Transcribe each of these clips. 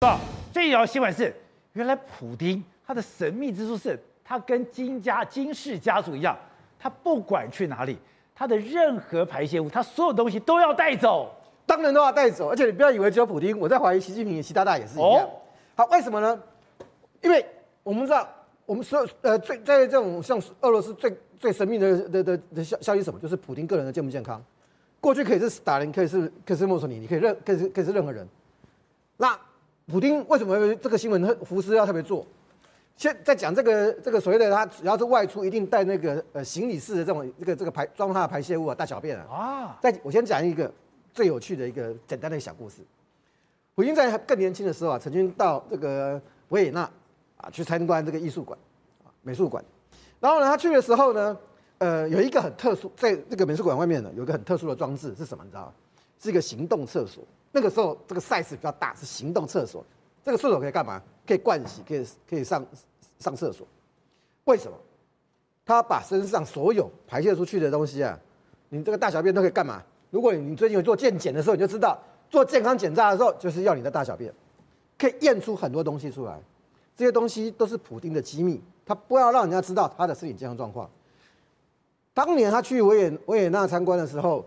啊，最重要新闻是，原来普丁他的神秘之处是，他跟金家金氏家族一样，他不管去哪里，他的任何排泄物，他所有东西都要带走，当然都要带走。而且你不要以为只有普丁，我在怀疑习近平、习大大也是一样。哦、好，为什么呢？因为我们知道，我们所有呃最在这种像俄罗斯最最神秘的的的的消消息什么，就是普丁个人的健不健康。过去可以是斯大林，可以是可以是墨索里尼，你可以任可以是可以是任何人。那普丁为什么这个新闻福斯要特别做？现在讲这个这个所谓的他只要是外出一定带那个呃行李式的这种这个这个排装他的排泄物啊大小便啊啊！在我先讲一个最有趣的一个简单的小故事。普京在更年轻的时候啊，曾经到这个维也纳啊去参观这个艺术馆啊美术馆，然后呢他去的时候呢，呃有一个很特殊，在这个美术馆外面呢有一个很特殊的装置是什么？你知道吗？是一个行动厕所。那个时候，这个 size 比较大，是行动厕所。这个厕所可以干嘛？可以灌洗，可以可以上上厕所。为什么？他把身上所有排泄出去的东西啊，你这个大小便都可以干嘛？如果你最近有做健检的时候，你就知道，做健康检查的时候就是要你的大小便，可以验出很多东西出来。这些东西都是普丁的机密，他不要让人家知道他的身体健康状况。当年他去维也维也纳参观的时候。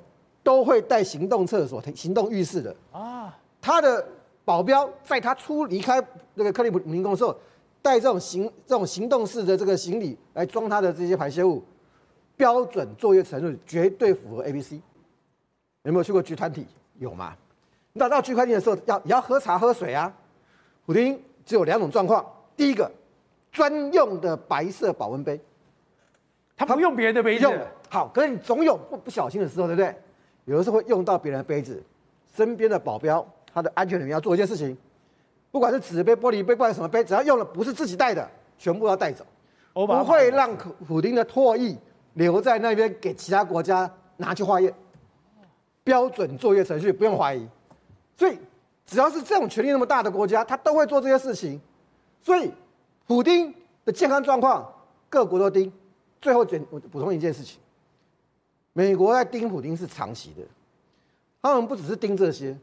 都会带行动厕所、行动浴室的啊。他的保镖在他出离开那个克里姆林宫的时候，带这种行这种行动式的这个行李来装他的这些排泄物，标准作业程序绝对符合 A B C。有没有去过聚团体有吗？你到到 G20 的时候要也要喝茶喝水啊。普丁只有两种状况：第一个，专用的白色保温杯，他不用别人的杯子。好，可是你总有不不小心的时候，对不对？有的时候会用到别人的杯子，身边的保镖，他的安全人员要做一件事情，不管是纸杯、玻璃杯，不管什么杯，只要用了不是自己带的，全部要带走，不会让普普丁的唾液留在那边给其他国家拿去化验。标准作业程序不用怀疑，所以只要是这种权力那么大的国家，他都会做这些事情。所以普丁的健康状况，各国都盯。最后简我补充一件事情。美国在盯普京是长期的，他们不只是盯这些，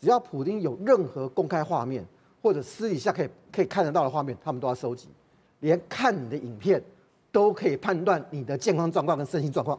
只要普京有任何公开画面或者私底下可以可以看得到的画面，他们都要收集，连看你的影片都可以判断你的健康状况跟身心状况。